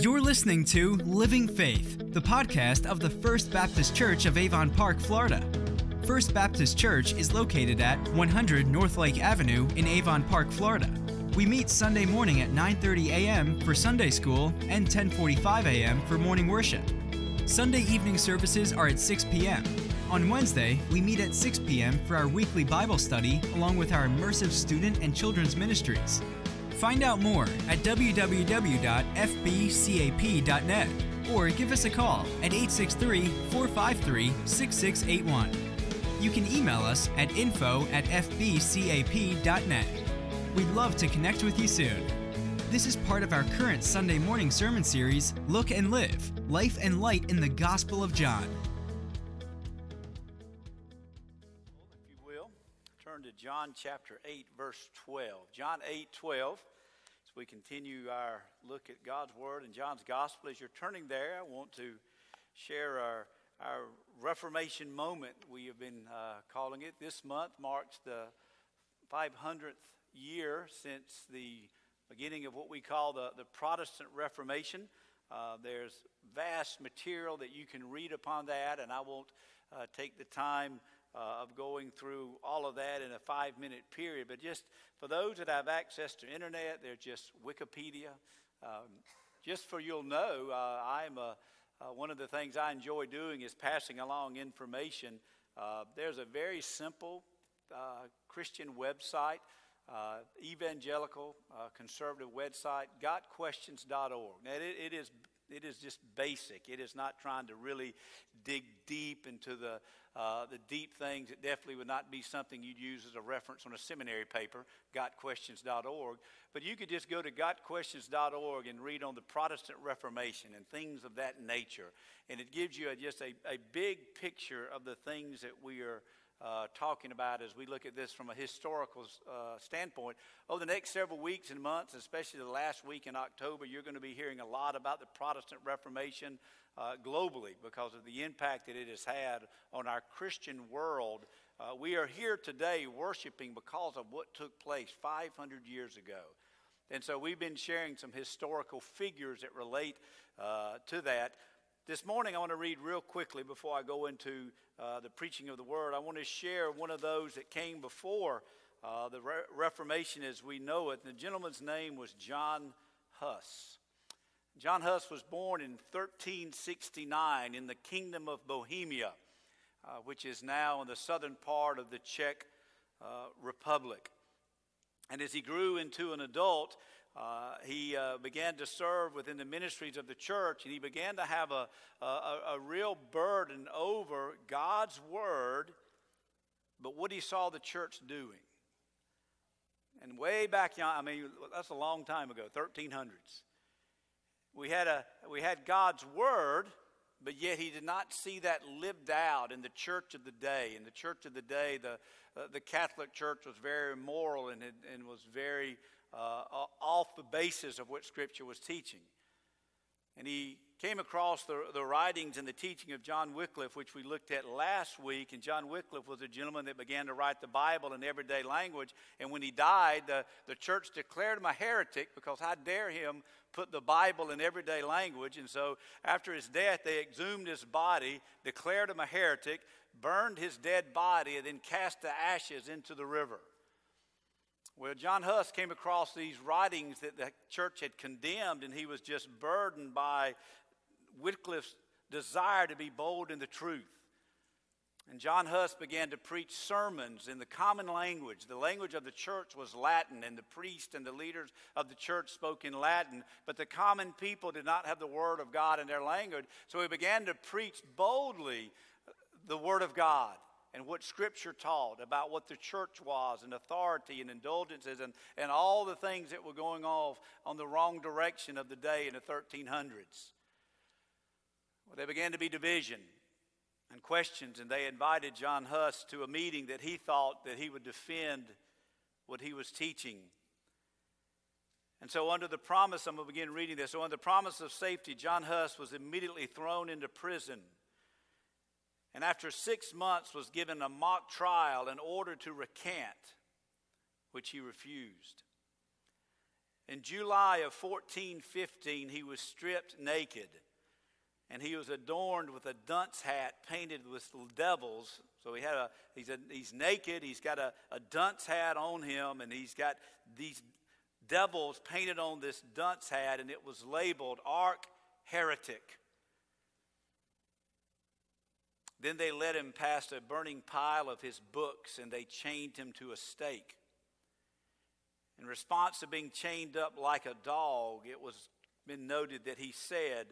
You're listening to Living Faith, the podcast of the First Baptist Church of Avon Park, Florida. First Baptist Church is located at 100 North Lake Avenue in Avon Park, Florida. We meet Sunday morning at 9:30 a.m. for Sunday school and 10:45 a.m. for morning worship. Sunday evening services are at 6 p.m. On Wednesday, we meet at 6 p.m. for our weekly Bible study along with our immersive student and children's ministries. Find out more at www.fbcap.net or give us a call at 863 453 6681. You can email us at info at fbcap.net. We'd love to connect with you soon. This is part of our current Sunday morning sermon series, Look and Live Life and Light in the Gospel of John. To John chapter 8, verse 12. John 8, 12. As we continue our look at God's Word and John's Gospel, as you're turning there, I want to share our, our Reformation moment, we have been uh, calling it. This month marks the 500th year since the beginning of what we call the, the Protestant Reformation. Uh, there's vast material that you can read upon that, and I won't uh, take the time uh, of going through all of that in a five minute period. But just for those that have access to internet, there's just Wikipedia. Um, just for you'll know, uh, I'm a, uh, one of the things I enjoy doing is passing along information. Uh, there's a very simple Christian website uh, evangelical uh, conservative website, gotquestions.org. Now, it, it, is, it is just basic. It is not trying to really dig deep into the, uh, the deep things. It definitely would not be something you'd use as a reference on a seminary paper, gotquestions.org. But you could just go to gotquestions.org and read on the Protestant Reformation and things of that nature. And it gives you a, just a, a big picture of the things that we are uh, talking about as we look at this from a historical uh, standpoint. Over the next several weeks and months, especially the last week in October, you're going to be hearing a lot about the Protestant Reformation uh, globally because of the impact that it has had on our Christian world. Uh, we are here today worshiping because of what took place 500 years ago. And so we've been sharing some historical figures that relate uh, to that. This morning, I want to read real quickly before I go into uh, the preaching of the word. I want to share one of those that came before uh, the Re- Reformation as we know it. The gentleman's name was John Huss. John Huss was born in 1369 in the Kingdom of Bohemia, uh, which is now in the southern part of the Czech uh, Republic. And as he grew into an adult, uh, he uh, began to serve within the ministries of the church, and he began to have a, a, a real burden over God's word, but what he saw the church doing. And way back, I mean, that's a long time ago, 1300s. We had, a, we had God's word, but yet he did not see that lived out in the church of the day. In the church of the day, the, uh, the Catholic Church was very moral and, and was very uh, off the basis of what Scripture was teaching. And he came across the, the writings and the teaching of John Wycliffe, which we looked at last week. And John Wycliffe was a gentleman that began to write the Bible in everyday language. And when he died, the, the church declared him a heretic because how dare him put the Bible in everyday language. And so after his death, they exhumed his body, declared him a heretic, burned his dead body, and then cast the ashes into the river. Well, John Huss came across these writings that the church had condemned, and he was just burdened by Wycliffe's desire to be bold in the truth. And John Huss began to preach sermons in the common language. The language of the church was Latin, and the priests and the leaders of the church spoke in Latin, but the common people did not have the Word of God in their language. So he began to preach boldly the Word of God and what Scripture taught about what the church was and authority and indulgences and, and all the things that were going off on the wrong direction of the day in the 1300s. Well, there began to be division and questions, and they invited John Huss to a meeting that he thought that he would defend what he was teaching. And so, under the promise, I'm going to begin reading this. So, under the promise of safety, John Huss was immediately thrown into prison and after six months was given a mock trial in order to recant, which he refused. In July of 1415, he was stripped naked and he was adorned with a dunce hat painted with devils. So he had a he's a, he's naked. He's got a, a dunce hat on him, and he's got these devils painted on this dunce hat, and it was labeled Arch Heretic. Then they led him past a burning pile of his books, and they chained him to a stake. In response to being chained up like a dog, it was been noted that he said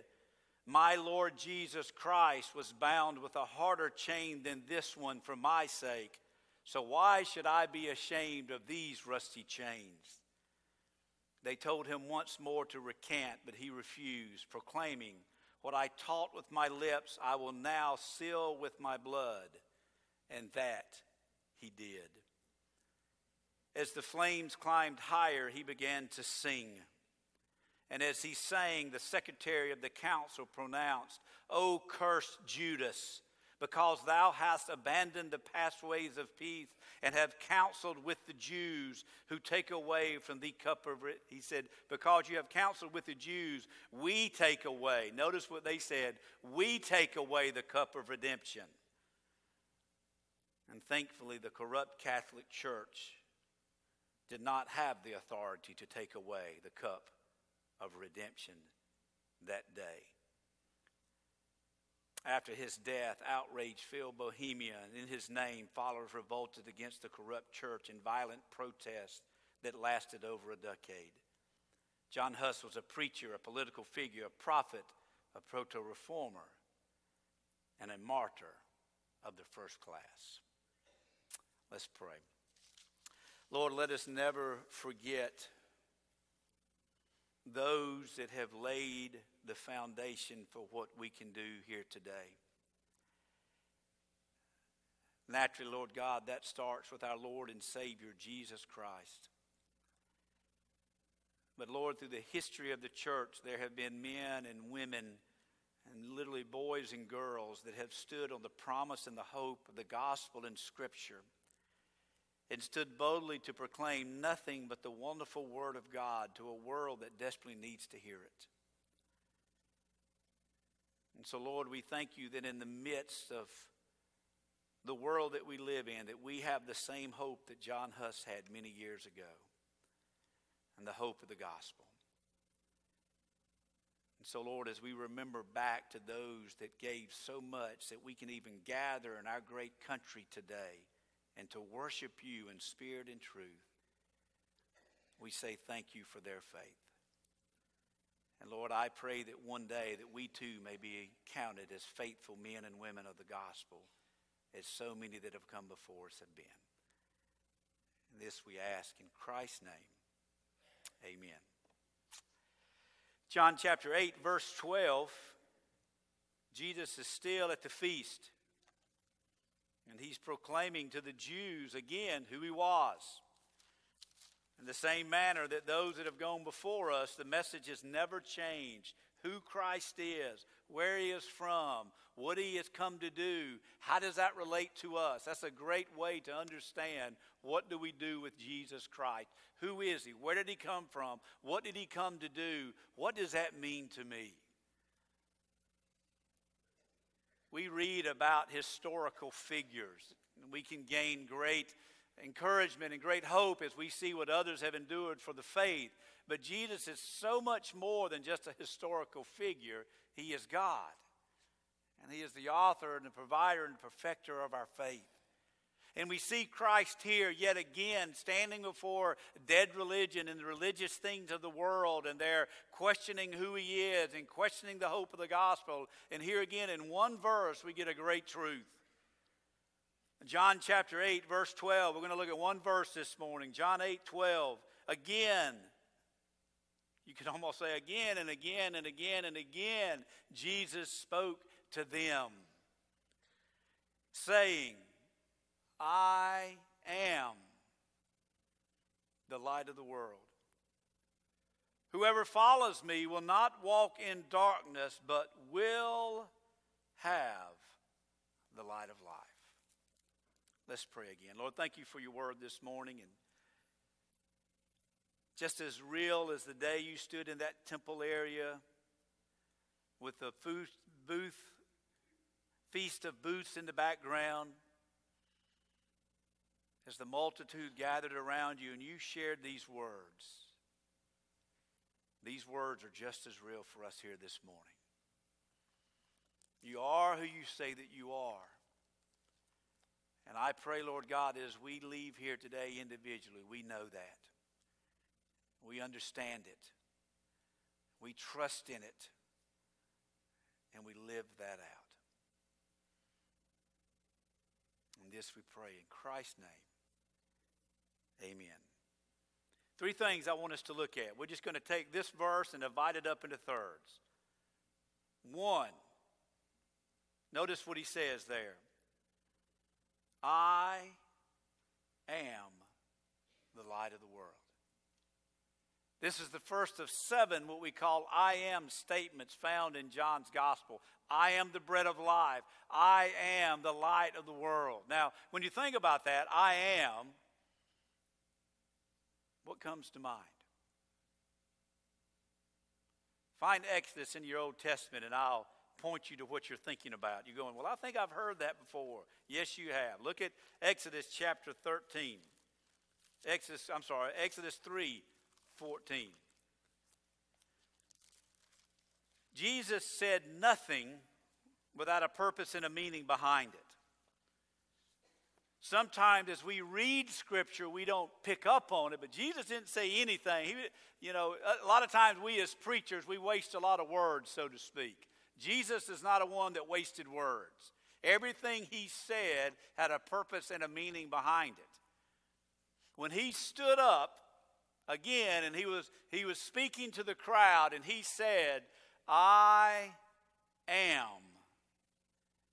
my Lord Jesus Christ was bound with a harder chain than this one for my sake. So why should I be ashamed of these rusty chains? They told him once more to recant, but he refused, proclaiming, What I taught with my lips, I will now seal with my blood. And that he did. As the flames climbed higher, he began to sing. And as he sang, the secretary of the council pronounced, O cursed Judas, because thou hast abandoned the pathways of peace and have counseled with the Jews who take away from the cup of it. He said, Because you have counseled with the Jews, we take away. Notice what they said we take away the cup of redemption. And thankfully, the corrupt Catholic Church did not have the authority to take away the cup of redemption that day. After his death, outrage filled Bohemia, and in his name, followers revolted against the corrupt church in violent protests that lasted over a decade. John Huss was a preacher, a political figure, a prophet, a proto reformer, and a martyr of the first class. Let's pray. Lord, let us never forget those that have laid the foundation for what we can do here today. Naturally, Lord God, that starts with our Lord and Savior, Jesus Christ. But Lord, through the history of the church, there have been men and women and literally boys and girls that have stood on the promise and the hope of the gospel and Scripture and stood boldly to proclaim nothing but the wonderful Word of God to a world that desperately needs to hear it. And so, Lord, we thank you that in the midst of the world that we live in, that we have the same hope that John Huss had many years ago, and the hope of the gospel. And so, Lord, as we remember back to those that gave so much that we can even gather in our great country today and to worship you in spirit and truth, we say thank you for their faith. And Lord, I pray that one day that we too may be counted as faithful men and women of the gospel, as so many that have come before us have been. And this we ask in Christ's name. Amen. John chapter 8, verse 12. Jesus is still at the feast. And he's proclaiming to the Jews again who he was. In the same manner that those that have gone before us, the message has never changed. Who Christ is, where he is from, what he has come to do. How does that relate to us? That's a great way to understand what do we do with Jesus Christ? Who is he? Where did he come from? What did he come to do? What does that mean to me? we read about historical figures. We can gain great encouragement and great hope as we see what others have endured for the faith. But Jesus is so much more than just a historical figure, He is God. And He is the author and the provider and the perfecter of our faith. And we see Christ here yet again standing before dead religion and the religious things of the world, and they're questioning who he is and questioning the hope of the gospel. And here again, in one verse, we get a great truth. John chapter 8, verse 12. We're going to look at one verse this morning. John 8, 12. Again, you could almost say again and again and again and again, Jesus spoke to them, saying, I am the light of the world. Whoever follows me will not walk in darkness, but will have the light of life. Let's pray again. Lord, thank you for your word this morning. And just as real as the day you stood in that temple area with the food, booth, feast of booths in the background, as the multitude gathered around you and you shared these words. These words are just as real for us here this morning. You are who you say that you are. And I pray, Lord God, as we leave here today individually, we know that. We understand it. We trust in it. And we live that out. And this we pray in Christ's name. Amen. Three things I want us to look at. We're just going to take this verse and divide it up into thirds. One, notice what he says there I am the light of the world. This is the first of seven, what we call I am statements found in John's gospel. I am the bread of life. I am the light of the world. Now, when you think about that, I am, what comes to mind? Find Exodus in your Old Testament and I'll point you to what you're thinking about. You're going, Well, I think I've heard that before. Yes, you have. Look at Exodus chapter 13. Exodus, I'm sorry, Exodus 3 14. Jesus said nothing without a purpose and a meaning behind it. Sometimes as we read scripture, we don't pick up on it, but Jesus didn't say anything. He, you know, a lot of times we as preachers, we waste a lot of words, so to speak. Jesus is not a one that wasted words. Everything he said had a purpose and a meaning behind it. When he stood up again and he was, he was speaking to the crowd and he said, I am,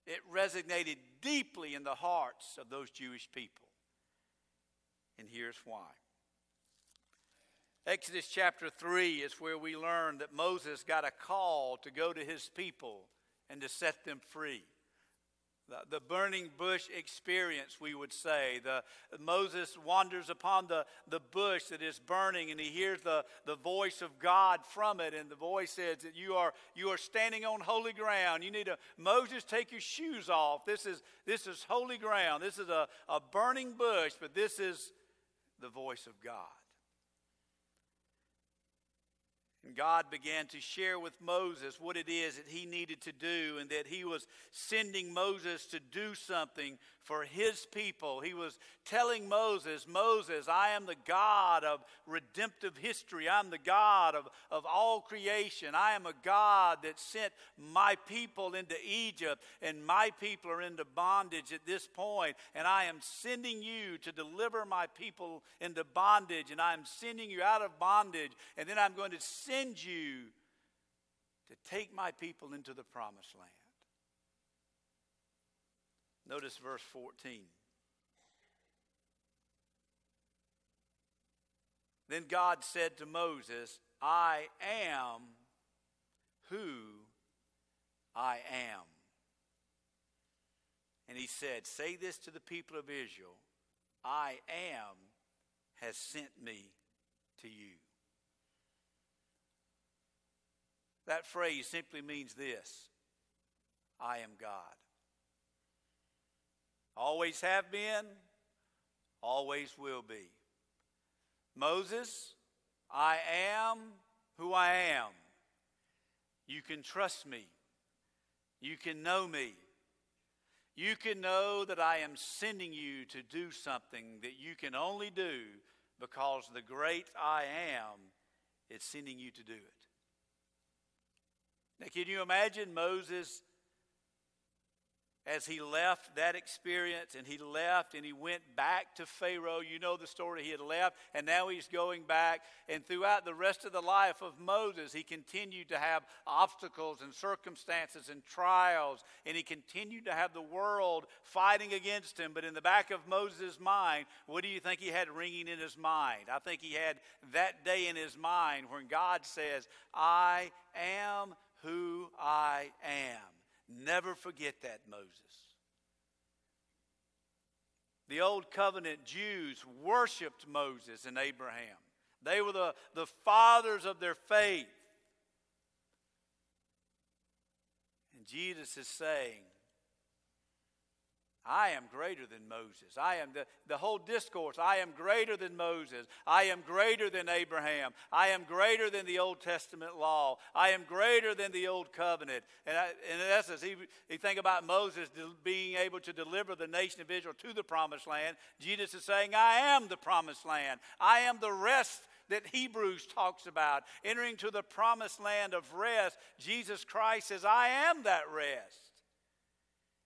it resonated deeply in the hearts of those Jewish people. And here's why. Exodus chapter 3 is where we learn that Moses got a call to go to his people and to set them free. The, the burning bush experience, we would say. The, Moses wanders upon the, the bush that is burning and he hears the, the voice of God from it. And the voice says that you are, you are standing on holy ground. You need to, Moses, take your shoes off. This is, this is holy ground. This is a, a burning bush, but this is the voice of God. God began to share with Moses what it is that he needed to do and that he was sending Moses to do something for his people. He was telling Moses, Moses, I am the God of redemptive history. I'm the God of, of all creation. I am a God that sent my people into Egypt, and my people are into bondage at this point. point, and I am sending you to deliver my people into bondage, and I am sending you out of bondage, and then I'm going to send you to take my people into the promised land. Notice verse 14. Then God said to Moses, I am who I am. And he said, Say this to the people of Israel I am has sent me to you. That phrase simply means this I am God. Always have been, always will be. Moses, I am who I am. You can trust me. You can know me. You can know that I am sending you to do something that you can only do because the great I am is sending you to do it. Now, can you imagine Moses as he left that experience and he left and he went back to Pharaoh. You know the story. He had left and now he's going back. And throughout the rest of the life of Moses, he continued to have obstacles and circumstances and trials. And he continued to have the world fighting against him. But in the back of Moses' mind, what do you think he had ringing in his mind? I think he had that day in his mind when God says, I am who I am. Never forget that, Moses. The Old Covenant Jews worshiped Moses and Abraham. They were the, the fathers of their faith. And Jesus is saying, I am greater than Moses. I am the, the whole discourse. I am greater than Moses. I am greater than Abraham. I am greater than the Old Testament law. I am greater than the Old Covenant. And I, in essence, he, he think about Moses being able to deliver the nation of Israel to the promised land. Jesus is saying, I am the promised land. I am the rest that Hebrews talks about. Entering to the promised land of rest. Jesus Christ says, I am that rest.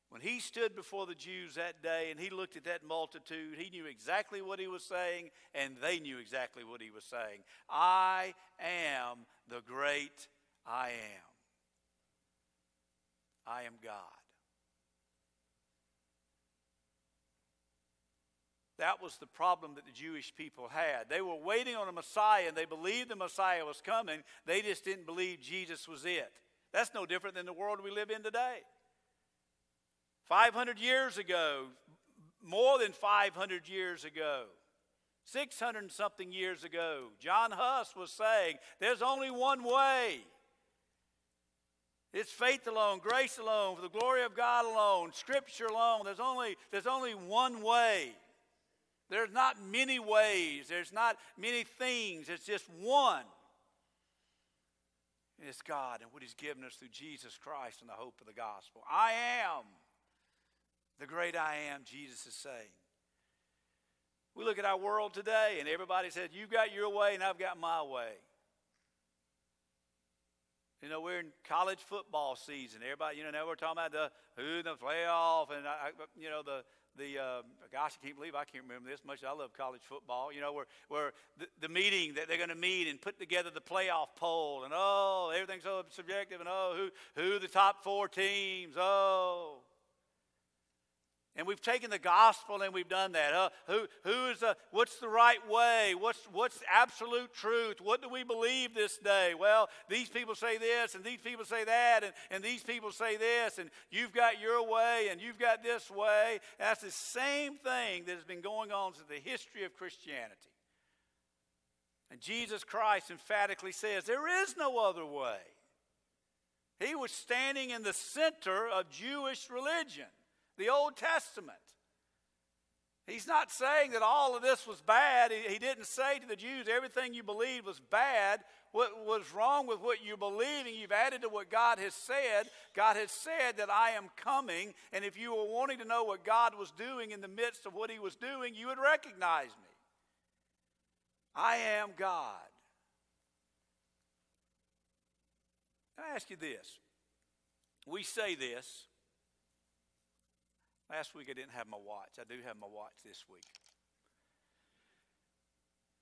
When he stood before the Jews that day and he looked at that multitude, he knew exactly what he was saying, and they knew exactly what he was saying. I am the great I am. I am God. That was the problem that the Jewish people had. They were waiting on a Messiah and they believed the Messiah was coming. They just didn't believe Jesus was it. That's no different than the world we live in today. 500 years ago, more than 500 years ago, 600 something years ago, John Huss was saying, There's only one way. It's faith alone, grace alone, for the glory of God alone, Scripture alone. There's only, there's only one way. There's not many ways, there's not many things, it's just one. And it's God and what He's given us through Jesus Christ and the hope of the gospel. I am the great I am, Jesus is saying. We look at our world today, and everybody says, You've got your way, and I've got my way. You know, we're in college football season. Everybody, you know, now we're talking about the who the playoff, and I, you know the the uh, gosh, I can't believe I can't remember this much. I love college football. You know, where where the, the meeting that they're going to meet and put together the playoff poll, and oh, everything's so subjective, and oh, who who the top four teams? Oh, and we've taken the gospel and we've done that. Uh, who, who is the, what's the right way? What's, what's absolute truth? What do we believe this day? Well, these people say this and these people say that and, and these people say this and you've got your way and you've got this way. That's the same thing that has been going on since the history of Christianity. And Jesus Christ emphatically says there is no other way. He was standing in the center of Jewish religion the Old Testament. He's not saying that all of this was bad. He, he, didn't say to the Jews, everything you believed was bad. What was wrong with what you're believing, you've added to what God has said. God has said that I am coming, and if you were wanting to know what God was doing in the midst of what He was doing, you would recognize me. I am God. I ask you this. We say this, Last week I didn't have my watch. I do have my watch this week.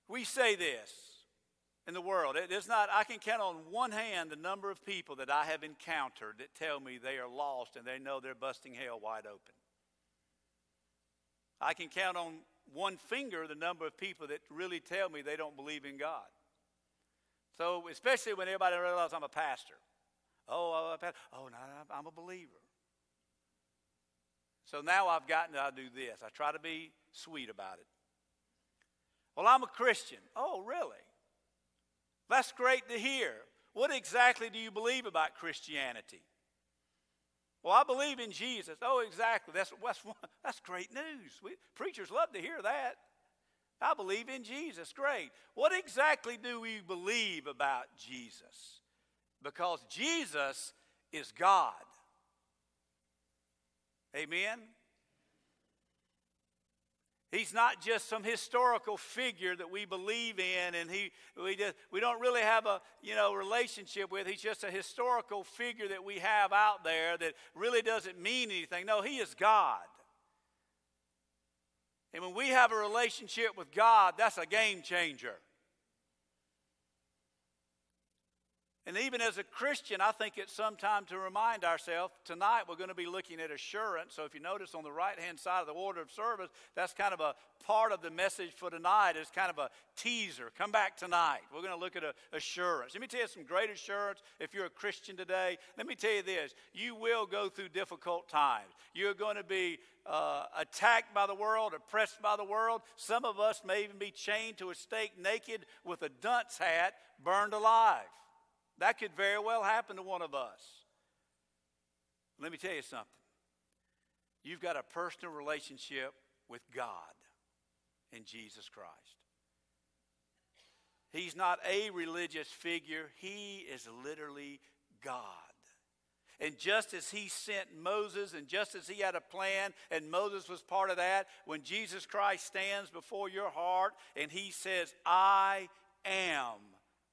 We say this in the world. It is not, I can count on one hand the number of people that I have encountered that tell me they are lost and they know they're busting hell wide open. I can count on one finger the number of people that really tell me they don't believe in God. So, especially when everybody realizes I'm a pastor. Oh, I'm a pastor. Oh, no, I'm a believer. So now I've gotten to I do this. I try to be sweet about it. Well, I'm a Christian. Oh, really? That's great to hear. What exactly do you believe about Christianity? Well, I believe in Jesus. Oh, exactly. That's, that's, that's great news. We, preachers love to hear that. I believe in Jesus. Great. What exactly do we believe about Jesus? Because Jesus is God. Amen? He's not just some historical figure that we believe in and he, we, just, we don't really have a you know, relationship with. He's just a historical figure that we have out there that really doesn't mean anything. No, he is God. And when we have a relationship with God, that's a game changer. And even as a Christian, I think it's some time to remind ourselves tonight we're going to be looking at assurance. So if you notice on the right hand side of the order of service, that's kind of a part of the message for tonight, is kind of a teaser. Come back tonight. We're going to look at assurance. Let me tell you some great assurance if you're a Christian today. Let me tell you this you will go through difficult times. You're going to be uh, attacked by the world, oppressed by the world. Some of us may even be chained to a stake naked with a dunce hat, burned alive. That could very well happen to one of us. Let me tell you something. You've got a personal relationship with God in Jesus Christ. He's not a religious figure, He is literally God. And just as he sent Moses, and just as he had a plan, and Moses was part of that, when Jesus Christ stands before your heart and he says, I am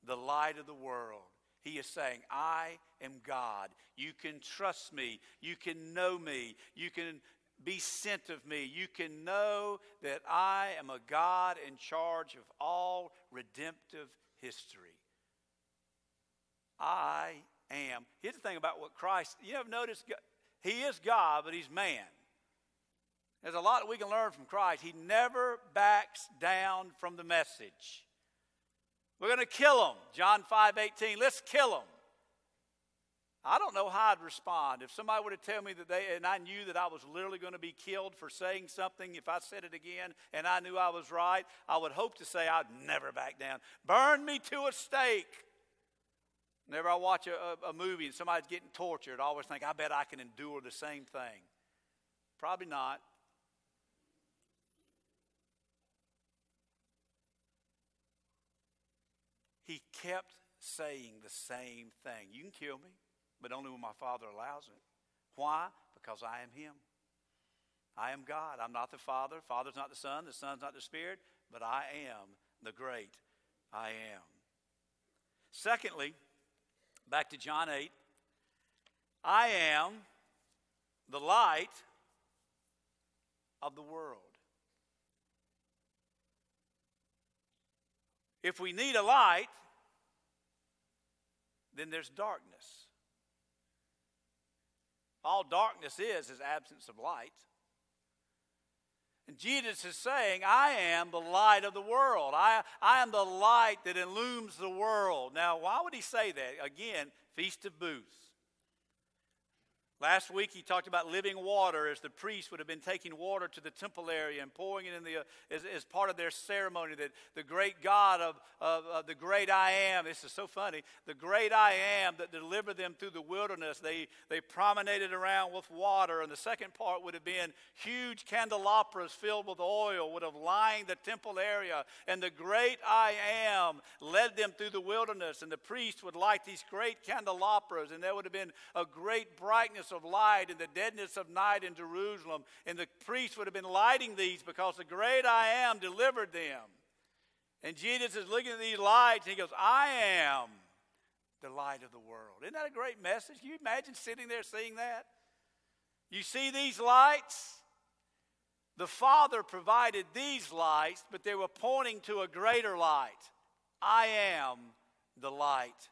the light of the world, he is saying, I am God. You can trust me. You can know me. You can be sent of me. You can know that I am a God in charge of all redemptive history. I am. Here's the thing about what Christ, you ever noticed, He is God, but he's man. There's a lot that we can learn from Christ. He never backs down from the message. We're going to kill them. John 5 18. Let's kill them. I don't know how I'd respond. If somebody were to tell me that they, and I knew that I was literally going to be killed for saying something, if I said it again and I knew I was right, I would hope to say I'd never back down. Burn me to a stake. Whenever I watch a, a movie and somebody's getting tortured, I always think, I bet I can endure the same thing. Probably not. He kept saying the same thing. You can kill me, but only when my Father allows it. Why? Because I am Him. I am God. I'm not the Father. Father's not the Son. The Son's not the Spirit, but I am the great I am. Secondly, back to John 8, I am the light of the world. If we need a light, then there's darkness. All darkness is is absence of light. And Jesus is saying, I am the light of the world. I, I am the light that illumes the world. Now, why would he say that? Again, Feast of Booths. Last week he talked about living water as the priests would have been taking water to the temple area and pouring it in the, uh, as, as, part of their ceremony. That the great God of, of, of, the great I am, this is so funny, the great I am that delivered them through the wilderness, they, they promenaded around with water. And the second part would have been huge candelabras filled with oil would have lined the temple area. And the great I am led them through the wilderness. And the priests would light these great candelabras, and there would have been a great brightness of light in the deadness of night in Jerusalem. And the priests would have been lighting these because the great I am delivered them. And Jesus is looking at these lights and he goes, I am the light of the world. Isn't that a great message? Can you imagine sitting there seeing that? You see these lights? The Father provided these lights, but they were pointing to a greater light. I am the light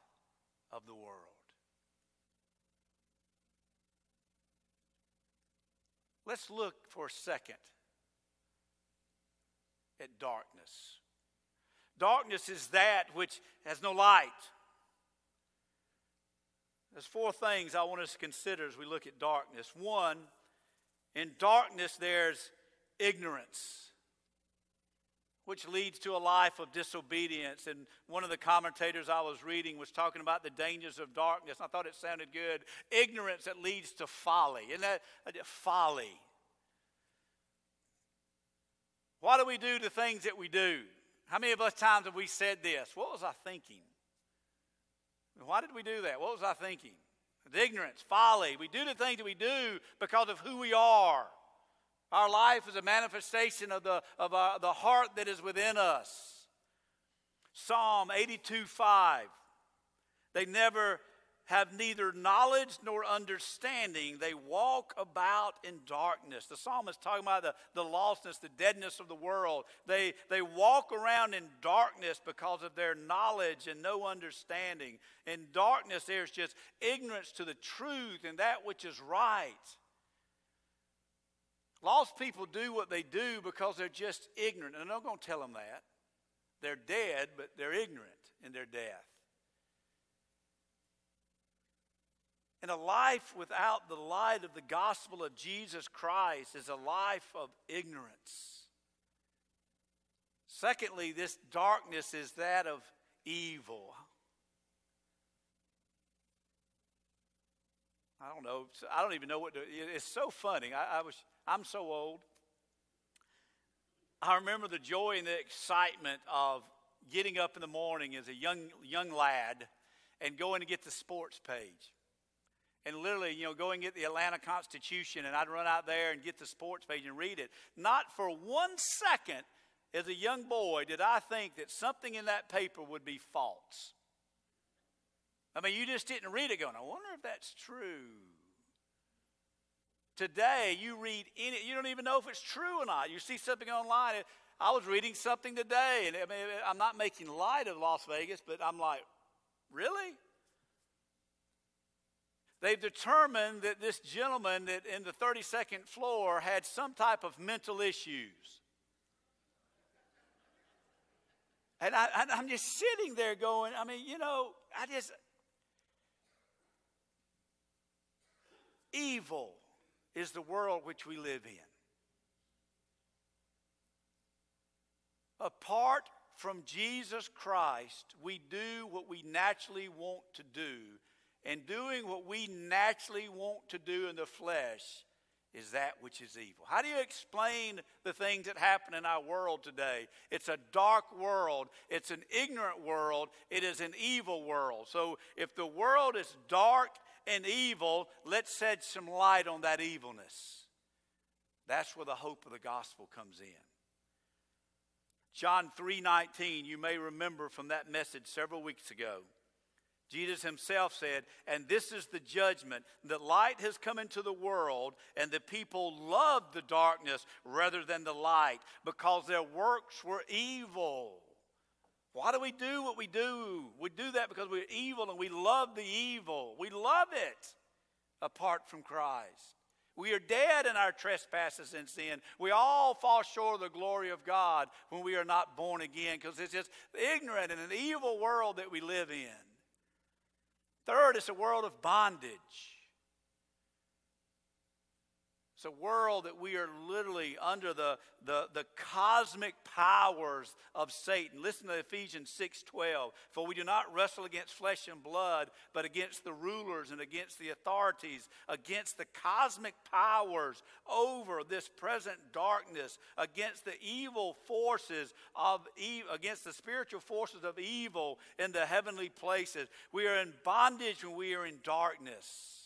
of the world. Let's look for a second at darkness. Darkness is that which has no light. There's four things I want us to consider as we look at darkness. One, in darkness there's ignorance which leads to a life of disobedience. And one of the commentators I was reading was talking about the dangers of darkness. I thought it sounded good. Ignorance that leads to folly. Isn't that folly? Why do we do the things that we do? How many of us times have we said this? What was I thinking? Why did we do that? What was I thinking? It's ignorance, folly. We do the things that we do because of who we are. Our life is a manifestation of the, of our, the heart that is within us. Psalm 82 5. They never have neither knowledge nor understanding. They walk about in darkness. The psalmist talking about the, the lostness, the deadness of the world. They, they walk around in darkness because of their knowledge and no understanding. In darkness, there's just ignorance to the truth and that which is right. Lost people do what they do because they're just ignorant. And I'm not going to tell them that. They're dead, but they're ignorant in their death. And a life without the light of the gospel of Jesus Christ is a life of ignorance. Secondly, this darkness is that of evil. I don't know. I don't even know what to. It's so funny. I, I was. I'm so old. I remember the joy and the excitement of getting up in the morning as a young young lad and going to get the sports page and literally, you know, go and get the Atlanta Constitution, and I'd run out there and get the sports page and read it. Not for one second, as a young boy, did I think that something in that paper would be false. I mean, you just didn't read it going, I wonder if that's true. Today, you read any, you don't even know if it's true or not. You see something online. I was reading something today, and I mean, I'm not making light of Las Vegas, but I'm like, really? They've determined that this gentleman that in the 32nd floor had some type of mental issues. And I, am just sitting there going, I mean, you know, I just. Evil is the world which we live in. Apart from Jesus Christ, we do what we naturally want to do and doing what we naturally want to do in the flesh is that which is evil. How do you explain the things that happen in our world today? It's a dark world, it's an ignorant world, it is an evil world. So if the world is dark and evil, let's shed some light on that evilness. That's where the hope of the gospel comes in. John 3:19, you may remember from that message several weeks ago. Jesus himself said, And this is the judgment that light has come into the world, and the people loved the darkness rather than the light because their works were evil. Why do we do what we do? We do that because we're evil and we love the evil. We love it apart from Christ. We are dead in our trespasses and sin. We all fall short of the glory of God when we are not born again because it's just ignorant and an evil world that we live in. Third, it's a world of bondage. It's a world that we are literally under the, the, the cosmic powers of Satan. Listen to Ephesians 6:12. For we do not wrestle against flesh and blood, but against the rulers and against the authorities, against the cosmic powers over this present darkness, against the evil forces of evil, against the spiritual forces of evil in the heavenly places. We are in bondage when we are in darkness.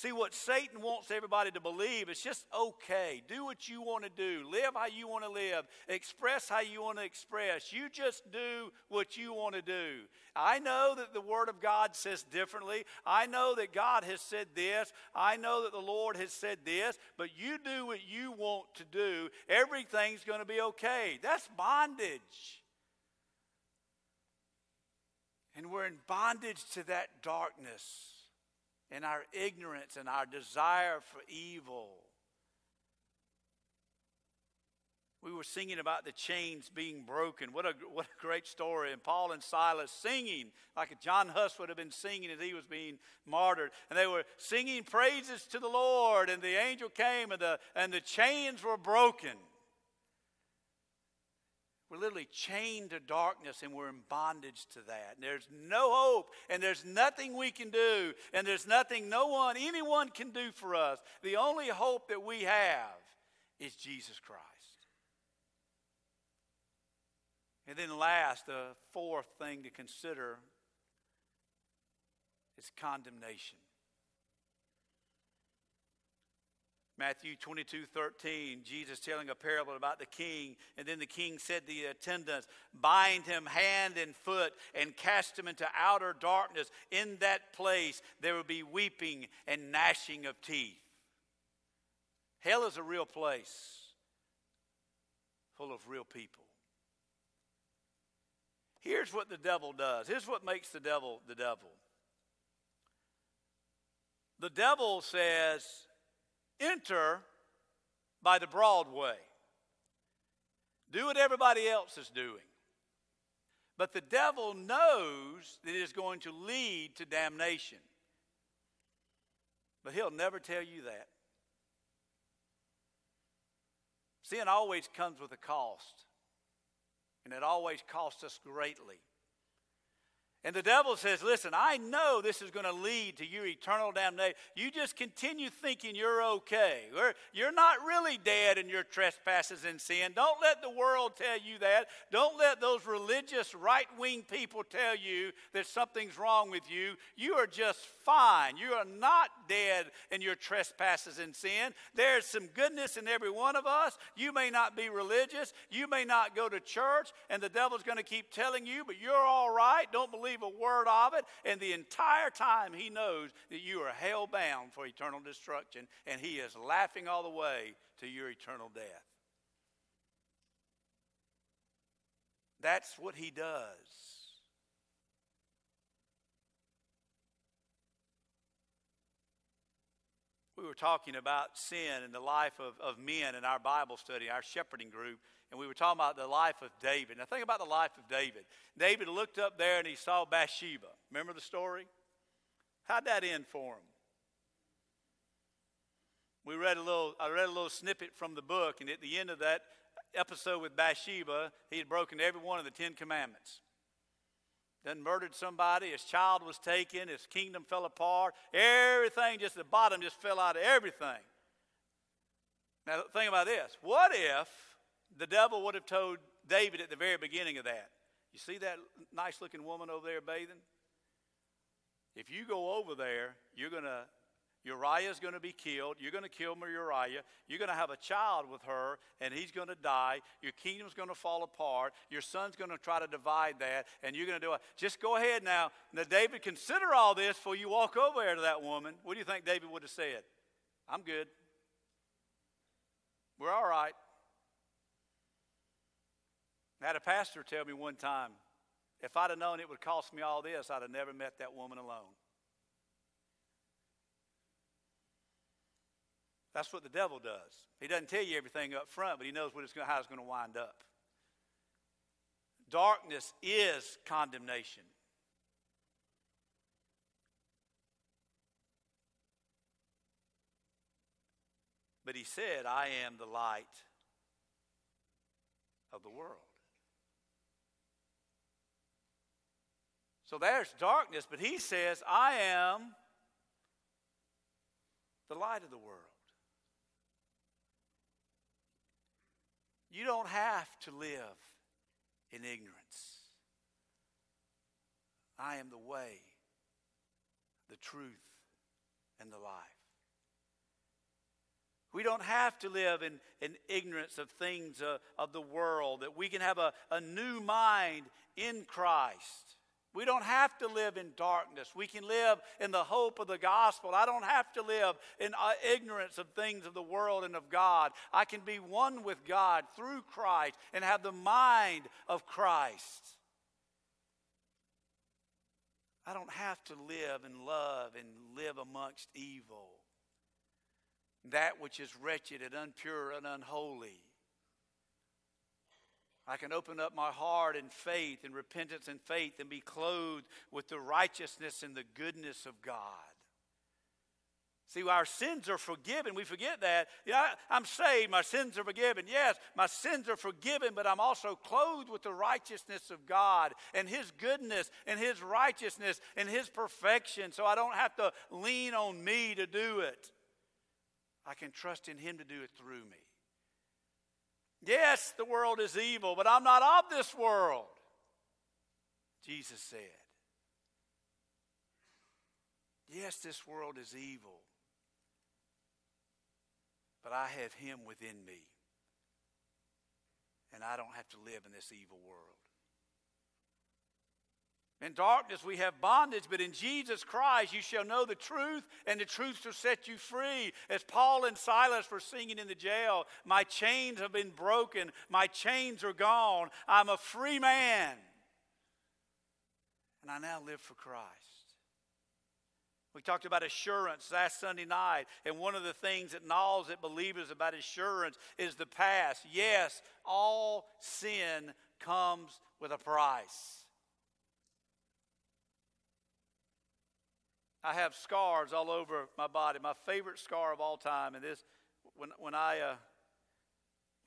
See, what Satan wants everybody to believe is just okay. Do what you want to do. Live how you want to live. Express how you want to express. You just do what you want to do. I know that the Word of God says differently. I know that God has said this. I know that the Lord has said this. But you do what you want to do. Everything's going to be okay. That's bondage. And we're in bondage to that darkness and our ignorance and our desire for evil. We were singing about the chains being broken. What a, what a great story. And Paul and Silas singing, like John Huss would have been singing as he was being martyred. And they were singing praises to the Lord. And the angel came and the, and the chains were broken. We're literally chained to darkness and we're in bondage to that. And there's no hope and there's nothing we can do and there's nothing no one, anyone can do for us. The only hope that we have is Jesus Christ. And then, last, the fourth thing to consider is condemnation. Matthew 22, 13, Jesus telling a parable about the king. And then the king said to the attendants, Bind him hand and foot and cast him into outer darkness. In that place there will be weeping and gnashing of teeth. Hell is a real place full of real people. Here's what the devil does. Here's what makes the devil the devil. The devil says, enter by the broad way. Do what everybody else is doing. But the devil knows that it is going to lead to damnation. But he'll never tell you that. Sin always comes with a cost, and it always costs us greatly. And the devil says, Listen, I know this is going to lead to your eternal damnation. You just continue thinking you're okay. You're not really dead in your trespasses and sin. Don't let the world tell you that. Don't let those religious right wing people tell you that something's wrong with you. You are just fine. You are not dead in your trespasses and sin. There's some goodness in every one of us. You may not be religious. You may not go to church. And the devil's going to keep telling you, but you're all right. Don't believe believe a word of it, and the entire time he knows that you are hell bound for eternal destruction, and he is laughing all the way to your eternal death. That's what he does. We were talking about sin and the life of, of men in our Bible study, our shepherding group and we were talking about the life of David. Now, think about the life of David. David looked up there and he saw Bathsheba. Remember the story? How'd that end for him? We read a little, I read a little snippet from the book, and at the end of that episode with Bathsheba, he had broken every one of the Ten Commandments. Then murdered somebody, his child was taken, his kingdom fell apart, everything, just the bottom just fell out of everything. Now, think about this. What if the devil would have told David at the very beginning of that, You see that nice looking woman over there bathing? If you go over there, you're going to, Uriah's going to be killed. You're going to kill Uriah. You're going to have a child with her, and he's going to die. Your kingdom's going to fall apart. Your son's going to try to divide that, and you're going to do it. Just go ahead now. Now, David, consider all this before you walk over there to that woman. What do you think David would have said? I'm good. We're all right. I had a pastor tell me one time, if I'd have known it would cost me all this, I'd have never met that woman alone. That's what the devil does. He doesn't tell you everything up front, but he knows what it's going, how it's going to wind up. Darkness is condemnation. But he said, I am the light of the world. So there's darkness, but he says, I am the light of the world. You don't have to live in ignorance. I am the way, the truth, and the life. We don't have to live in, in ignorance of things uh, of the world, that we can have a, a new mind in Christ. We don't have to live in darkness. We can live in the hope of the gospel. I don't have to live in uh, ignorance of things of the world and of God. I can be one with God through Christ and have the mind of Christ. I don't have to live and love and live amongst evil, that which is wretched and unpure and unholy. I can open up my heart in faith and repentance and faith and be clothed with the righteousness and the goodness of God. See, our sins are forgiven. We forget that. Yeah, I'm saved. My sins are forgiven. Yes, my sins are forgiven, but I'm also clothed with the righteousness of God and His goodness and His righteousness and His perfection. So I don't have to lean on me to do it. I can trust in Him to do it through me. Yes, the world is evil, but I'm not of this world, Jesus said. Yes, this world is evil. but I have him within me. And I don't have to live in this evil world. In darkness we have bondage, but in Jesus Christ you shall know the truth, and the truth shall set you free. As Paul and Silas were singing in the jail, My chains have been broken, my chains are gone. I'm a free man. And I now live for Christ. We talked about assurance last Sunday night, and one of the things that gnaws at believers about assurance is the past. Yes, all sin comes with a price. I have scars all over my body. My favorite scar of all time, and this, when when I uh,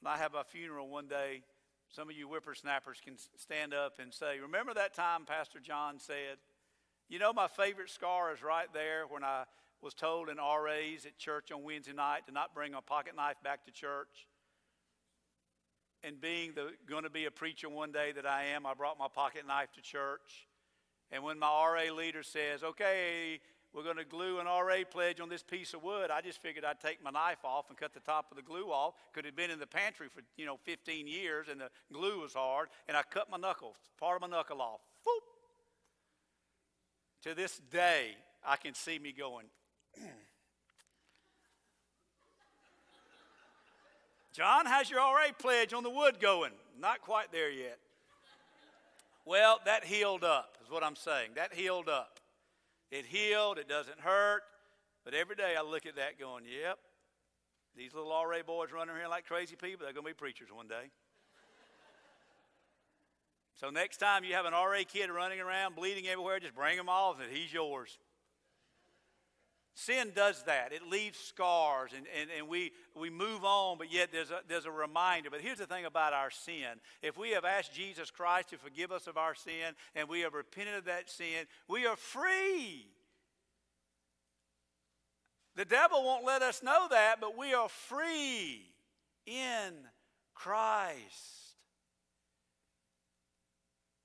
when I have a funeral one day, some of you whippersnappers can stand up and say, "Remember that time Pastor Jon said?" You know, my favorite scar is right there when I was told in RAs at church on Wednesday night to not bring a pocket knife back to church. And being the, going to be a preacher one day that I am, I brought my pocket knife to church. And when my RA leader says, okay, we're going to glue an RA pledge on this piece of wood, I just figured I'd take my knife off and cut the top of the glue off. Could have been in the pantry for, you know, 15 years and the glue was hard. And I cut my knuckle, part of my knuckle off. To this day, I can see me going, Jon, how's your RA pledge on the wood going? Not quite there yet. Well, that healed up, is what I'm saying. That healed up. It healed, it doesn't hurt. But every day I look at that going, yep, these little RA boys running here like crazy people, they're going to be preachers one day. so next time you have an RA kid running around bleeding everywhere, just bring him off and he's yours. Sin does that. It leaves scars and, and, and we, we move on, but yet there's a, there's a reminder. But here's the thing about our sin. If we have asked Jesus Christ to forgive us of our sin and we have repented of that sin, we are free. The devil won't let us know that, but we are free in Christ.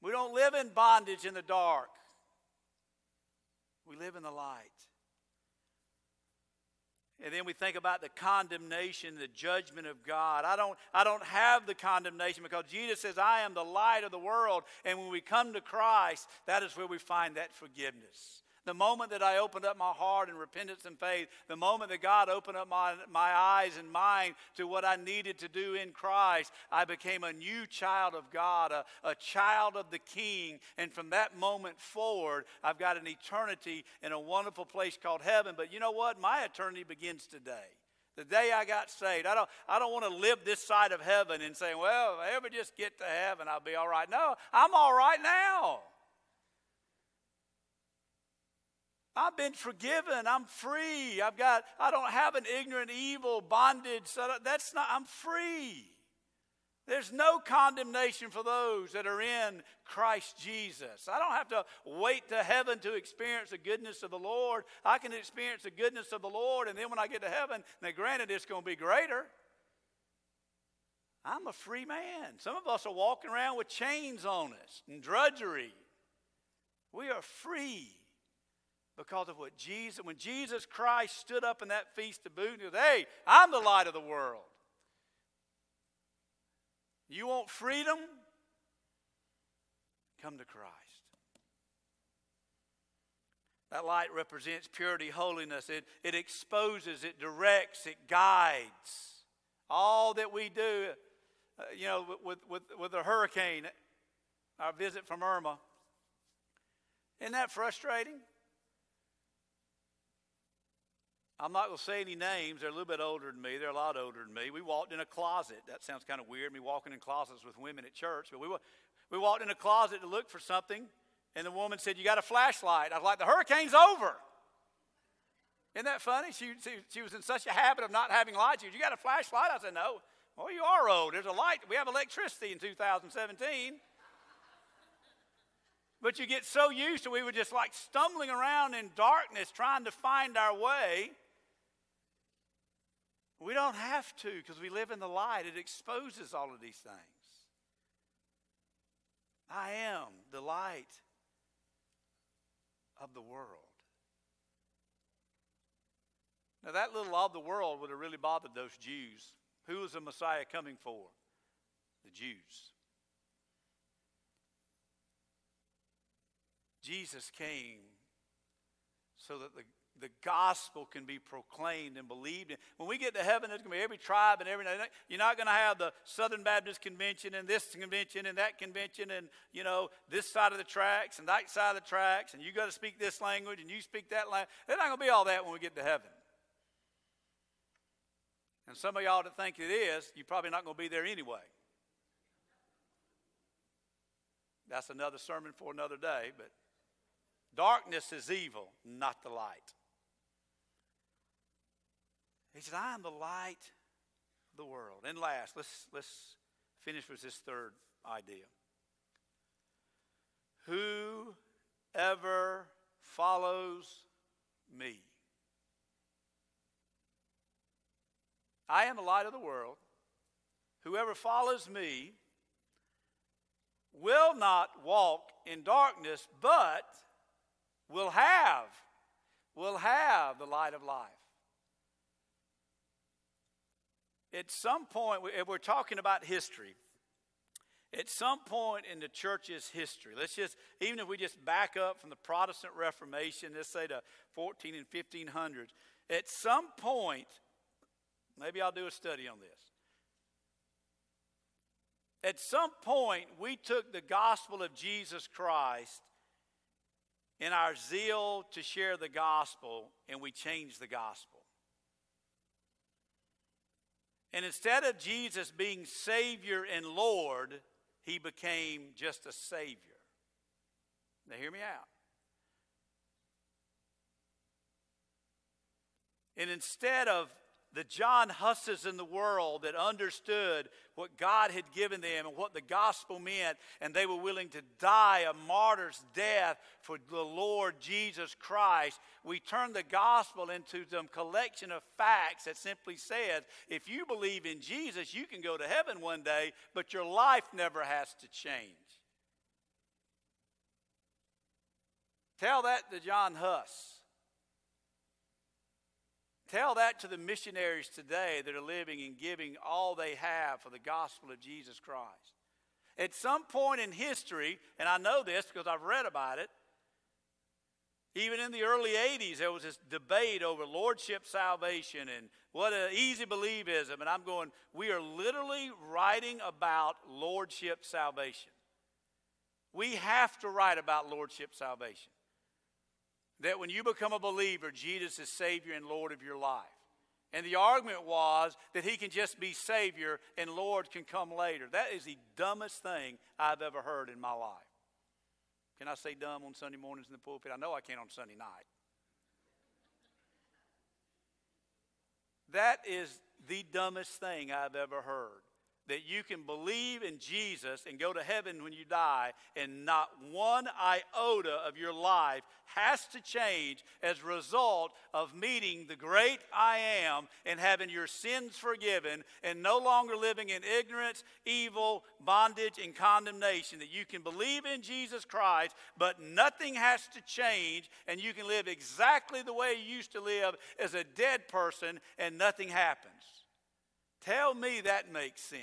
We don't live in bondage in the dark, we live in the light. And then we think about the condemnation, the judgment of God. I don't, I don't have the condemnation because Jesus says, I am the light of the world. And when we come to Christ, that is where we find that forgiveness. The moment that I opened up my heart in repentance and faith, the moment that God opened up my, my eyes and mind to what I needed to do in Christ, I became a new child of God, a, a child of the King. And from that moment forward, I've got an eternity in a wonderful place called heaven. But you know what? My eternity begins today. The day I got saved, I don't, I don't want to live this side of heaven and say, well, if I ever just get to heaven, I'll be all right. No, I'm all right now. I've been forgiven. I'm free. I've got, I don't have an ignorant, evil bondage. That's not, I'm free. There's no condemnation for those that are in Christ Jesus. I don't have to wait to heaven to experience the goodness of the Lord. I can experience the goodness of the Lord, and then when I get to heaven, now granted, it's going to be greater. I'm a free man. Some of us are walking around with chains on us and drudgery. We are free because of what Jesus, when Jesus Christ stood up in that feast of booths, and said, Hey, I'm the light of the world. You want freedom? Come to Christ. That light represents purity, holiness. It, it exposes, it directs, it guides. All that we do, uh, you know, with, with, with a hurricane, our visit from Irma. Isn't that frustrating? I'm not going to say any names. They're a little bit older than me. They're a lot older than me. We walked in a closet. That sounds kind of weird, me walking in closets with women at church. But we, we walked in a closet to look for something, and the woman said, You got a flashlight. I was like, The hurricane's over. Isn't that funny? She, she, she was in such a habit of not having lights. You got a flashlight? I said, No. Well, you are old. There's a light. We have electricity in 2017. But you get so used to we were just like stumbling around in darkness trying to find our way. We don't have to because we live in the light. It exposes all of these things. I am the light of the world. Now, that little of the world would have really bothered those Jews. Who was the Messiah coming for? The Jews. Jesus came so that the the gospel can be proclaimed and believed in. When we get to heaven, there's going to be every tribe and every. You're not going to have the Southern Baptist Convention and this convention and that convention and you know this side of the tracks and that side of the tracks and you got to speak this language and you speak that language. There's not going to be all that when we get to heaven. And some of y'all that think it is, you're probably not going to be there anyway. That's another sermon for another day, but darkness is evil, not the light. He said, I am the light of the world. And last, let's, let's finish with this third idea. Whoever follows me. I am the light of the world. Whoever follows me will not walk in darkness, but will have, will have the light of life. At some point, if we're talking about history, at some point in the church's history, let's just, even if we just back up from the Protestant Reformation, let's say to 14 and 1500s, at some point, maybe I'll do a study on this. At some point, we took the gospel of Jesus Christ in our zeal to share the gospel and we changed the gospel. And instead of Jesus being Savior and Lord, he became just a Savior. Now, hear me out. And instead of the John Husses in the world that understood what God had given them and what the gospel meant, and they were willing to die a martyr's death for the Lord Jesus Christ. We turned the gospel into some collection of facts that simply says if you believe in Jesus, you can go to heaven one day, but your life never has to change. Tell that to John Huss. Tell that to the missionaries today that are living and giving all they have for the gospel of Jesus Christ. At some point in history, and I know this because I've read about it, even in the early 80s, there was this debate over lordship salvation and what an easy believism. And I'm going, we are literally writing about lordship salvation. We have to write about lordship salvation that when you become a believer, Jesus is Savior and Lord of your life. And the argument was that he can just be Savior and Lord can come later. That is the dumbest thing I've ever heard in my life. Can I say dumb on Sunday mornings in the pulpit? I know I can't on Sunday night. That is the dumbest thing I've ever heard that you can believe in Jesus and go to heaven when you die, and not one iota of your life has to change as a result of meeting the great I am and having your sins forgiven and no longer living in ignorance, evil, bondage, and condemnation. That you can believe in Jesus Christ, but nothing has to change, and you can live exactly the way you used to live as a dead person, and nothing happens. Tell me that makes sense.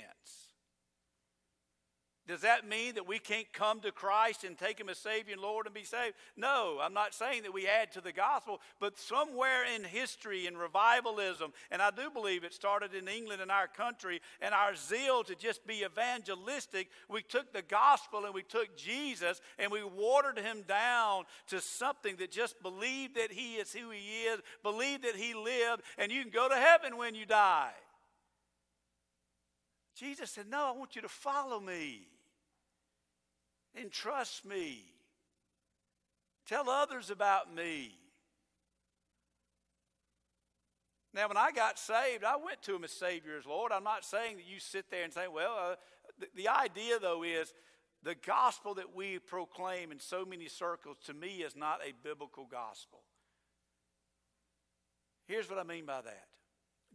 Does that mean that we can't come to Christ and take Him as Savior and Lord and be saved? No, I'm not saying that we add to the gospel, but somewhere in history and revivalism, and I do believe it started in England in our country, and our zeal to just be evangelistic, we took the gospel and we took Jesus and we watered Him down to something that just believed that He is who He is, believed that He lived, and you can go to heaven when you die. Jesus said, No, I want you to follow me and trust me. Tell others about me. Now, when I got saved, I went to him as Savior, as Lord. I'm not saying that you sit there and say, well, uh, the, the idea, though, is the gospel that we proclaim in so many circles, to me, is not a biblical gospel. Here's what I mean by that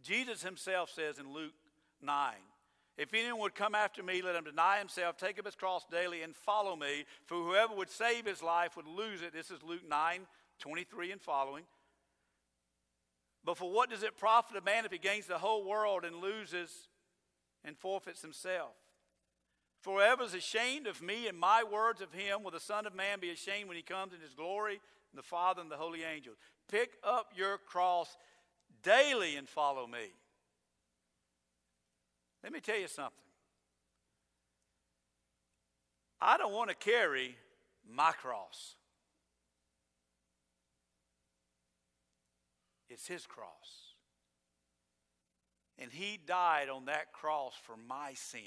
Jesus himself says in Luke 9, if anyone would come after me, let him deny himself, take up his cross daily, and follow me. For whoever would save his life would lose it. This is Luke 9 23 and following. But for what does it profit a man if he gains the whole world and loses and forfeits himself? For whoever is ashamed of me and my words of him, will the Son of Man be ashamed when he comes in his glory, and the Father and the holy angels? Pick up your cross daily and follow me. Let me tell you something. I don't want to carry my cross. It's his cross. And he died on that cross for my sin.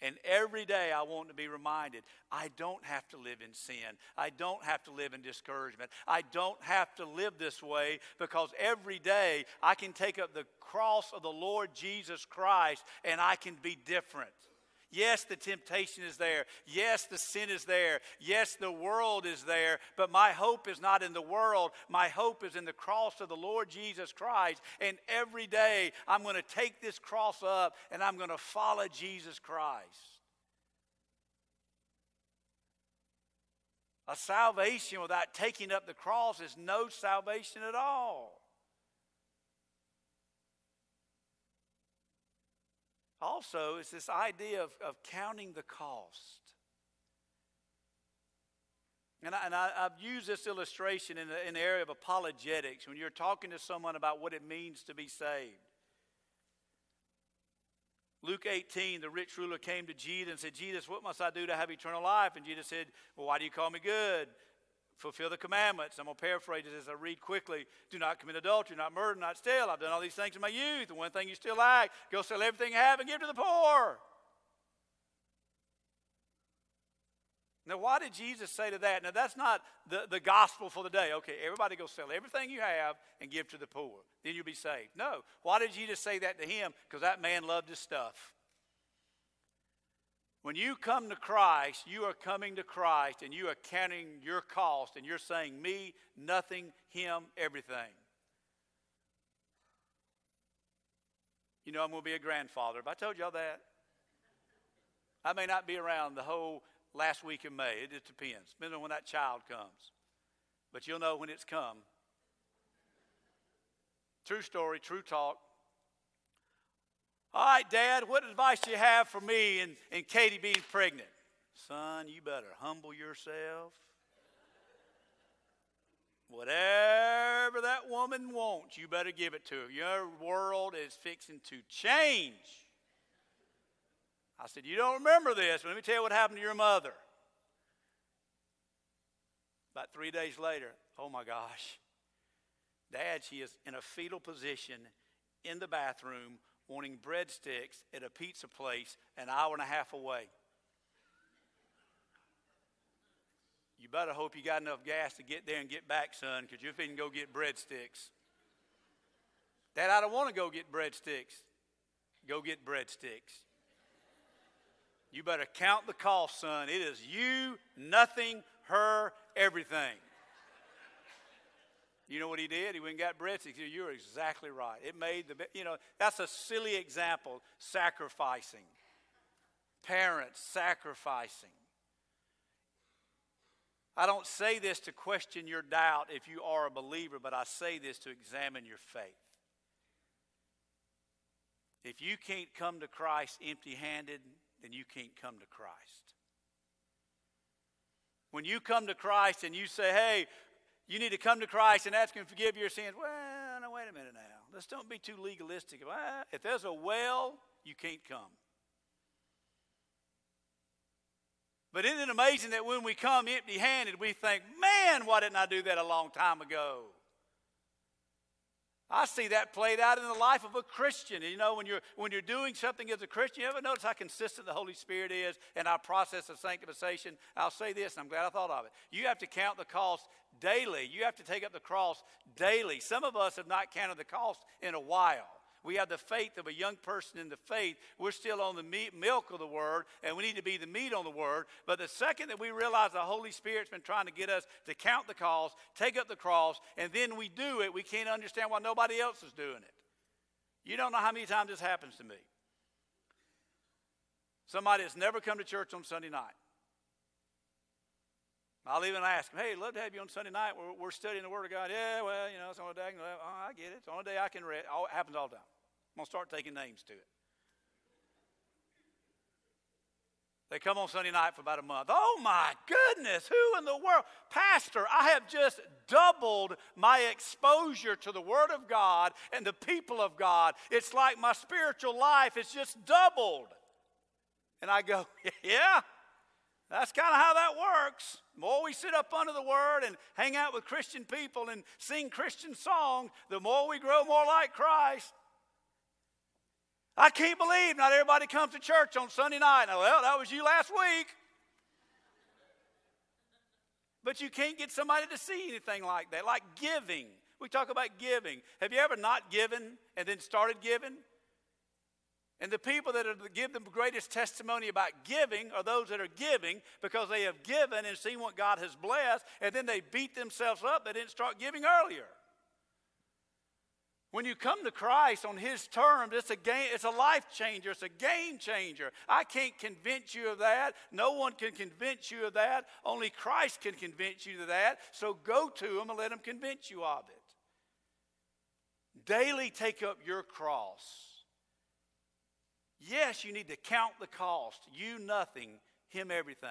And every day I want to be reminded I don't have to live in sin. I don't have to live in discouragement. I don't have to live this way because every day I can take up the cross of the Lord Jesus Christ and I can be different. Yes, the temptation is there. Yes, the sin is there. Yes, the world is there. But my hope is not in the world. My hope is in the cross of the Lord Jesus Christ. And every day I'm going to take this cross up and I'm going to follow Jesus Christ. A salvation without taking up the cross is no salvation at all. Also, it's this idea of, of counting the cost. And, I, and I, have used this illustration in the, in the area of apologetics when you're talking to someone about what it means to be saved. Luke 18, the rich ruler came to Jesus and said, Jesus, what must I do to have eternal life? And Jesus said, Well, why do you call me good? Fulfill the commandments. I'm going to paraphrase it as I read quickly. Do not commit adultery, not murder, not steal. I've done all these things in my youth. The one thing you still lack, go sell everything you have and give to the poor. Now, why did Jesus say to that? Now, that's not the, the gospel for the day. Okay, everybody go sell everything you have and give to the poor. Then you'll be saved. No. Why did Jesus say that to him? Because that man loved his stuff. When you come to Christ, you are coming to Christ and you are counting your cost and you're saying, Me, nothing, Him, everything. You know, I'm going to be a grandfather. Have I told y'all that? I may not be around the whole last week in May. It just depends, depending on when that child comes. But you'll know when it's come. True story, true talk. All right, Dad, what advice do you have for me and, and Katie being pregnant? Son, you better humble yourself. Whatever that woman wants, you better give it to her. Your world is fixing to change. I said, You don't remember this, but let me tell you what happened to your mother. About three days later, oh my gosh. Dad, she is in a fetal position in the bathroom wanting breadsticks at a pizza place an hour and a half away. You better hope you got enough gas to get there and get back, son, because you're finna go get breadsticks. Dad, I don't want to go get breadsticks. Go get breadsticks. You better count the cost, son. It is you, nothing, her, everything. You know what he did? He went and got bread. You're exactly right. It made the, you know, that's a silly example. Sacrificing. Parents sacrificing. I don't say this to question your doubt if you are a believer, but I say this to examine your faith. If you can't come to Christ empty handed, then you can't come to Christ. When you come to Christ and you say, hey, you need to come to Christ and ask Him to forgive your sins. Well, now, wait a minute now. Let's don't be too legalistic. If there's a well, you can't come. But isn't it amazing that when we come empty handed, we think, man, why didn't I do that a long time ago? I see that played out in the life of a Christian. You know, when you're, when you're doing something as a Christian, you ever notice how consistent the Holy Spirit is in our process of sanctification? I'll say this, and I'm glad I thought of it. You have to count the cost daily. You have to take up the cross daily. Some of us have not counted the cost in a while. We have the faith of a young person in the faith. We're still on the meat, milk of the Word, and we need to be the meat on the Word. But the second that we realize the Holy Spirit's been trying to get us to count the cost, take up the cross, and then we do it, we can't understand why nobody else is doing it. You don't know how many times this happens to me. Somebody that's never come to church on Sunday night. I'll even ask them, hey, love to have you on Sunday night. We're, we're studying the Word of God. Yeah, well, you know, it's the only day oh, I get it. It's the only day I can read. It happens all the time. I'm going to start taking names to it. They come on Sunday night for about a month. Oh my goodness, who in the world? Pastor, I have just doubled my exposure to the Word of God and the people of God. It's like my spiritual life is just doubled. And I go, yeah, that's kind of how that works. The more we sit up under the Word and hang out with Christian people and sing Christian songs, the more we grow more like Christ. I can't believe not everybody comes to church on Sunday night. well, that was you last week. But you can't get somebody to see anything like that, like giving. We talk about giving. Have you ever not given and then started giving? And the people that give the greatest testimony about giving are those that are giving because they have given and seen what God has blessed, and then they beat themselves up they didn't start giving earlier. When you come to Christ on His terms, it's a, game, it's a life changer, it's a game changer. I can't convince you of that. No one can convince you of that. Only Christ can convince you of that. So go to Him and let Him convince you of it. Daily take up your cross. Yes, you need to count the cost. You nothing, Him everything.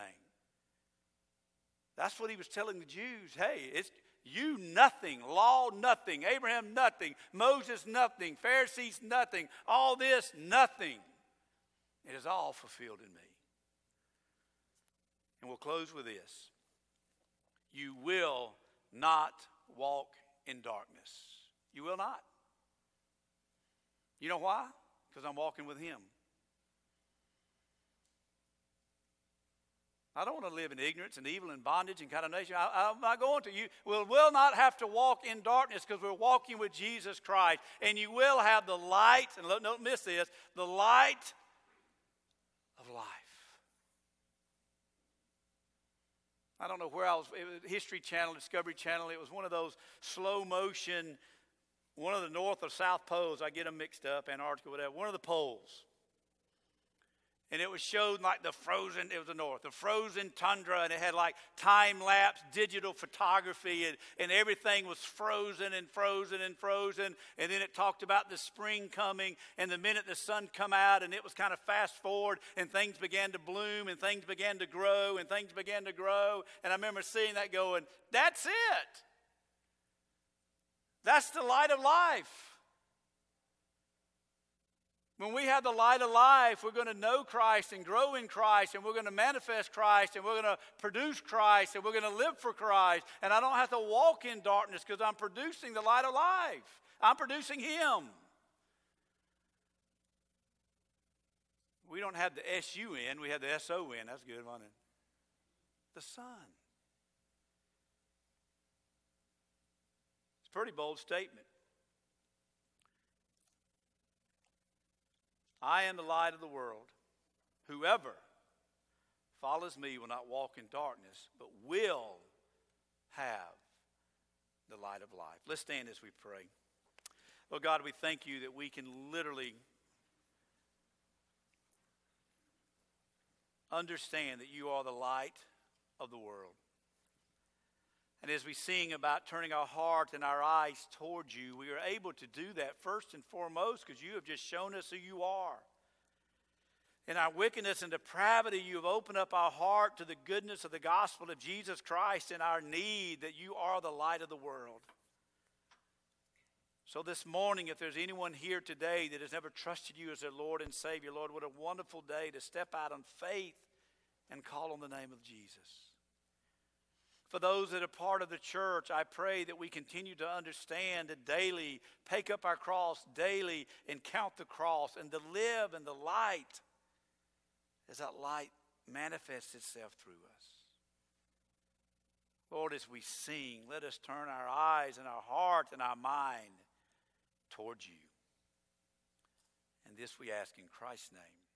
That's what He was telling the Jews. Hey, it's you nothing, law nothing, Abraham nothing, Moses nothing, Pharisees nothing, all this nothing. It is all fulfilled in me. And we'll close with this. You will not walk in darkness. You will not. You know why? Because I'm walking with Him. I don't want to live in ignorance and evil and bondage and condemnation. I, am not going to. You will, will not have to walk in darkness because we're walking with Jesus Christ. And you will have the light, and don't miss this, the light of life. I don't know where I was, was History Channel, Discovery Channel. It was one of those slow motion, one of the North or South poles. I get them mixed up, Antarctica, whatever. One of the poles and it was showed like the frozen it was the north the frozen tundra and it had like time lapse digital photography and, and everything was frozen and frozen and frozen. And then it talked about the spring coming and the minute the sun come out and it was kind of fast forward and things began to bloom and things began to grow and things began to grow. And i remember seeing that going that's it. That's the light of life when we have the light of life, we're going to know Christ and grow in Christ, and we're going to manifest Christ, and we're going to produce Christ, and we're going to live for Christ. And I don't have to walk in darkness because I'm producing the light of life. I'm producing Him. We don't have the S U N, we have the S O N. That's good, wasn't it? The Son. It's a pretty bold statement. I am the light of the world. Whoever follows me will not walk in darkness, but will have the light of life. Let's stand as we pray. Lord God, we thank you that we can literally understand that you are the light of the world. And as we sing about turning our heart and our eyes towards you, we are able to do that first and foremost because you have just shown us who you are. In our wickedness and depravity, you have opened up our heart to the goodness of the gospel of Jesus Christ and our need that you are the light of the world. So, this morning, if there's anyone here today that has never trusted you as their Lord and Savior, Lord, what a wonderful day to step out on faith and call on the name of Jesus. For those that are part of the church, I pray that we continue to understand and daily take up our cross daily and count the cross and to live in the light as that light manifests itself through us. Lord, as we sing, let us turn our eyes and our heart and our mind towards you. And this we ask in Christ's name.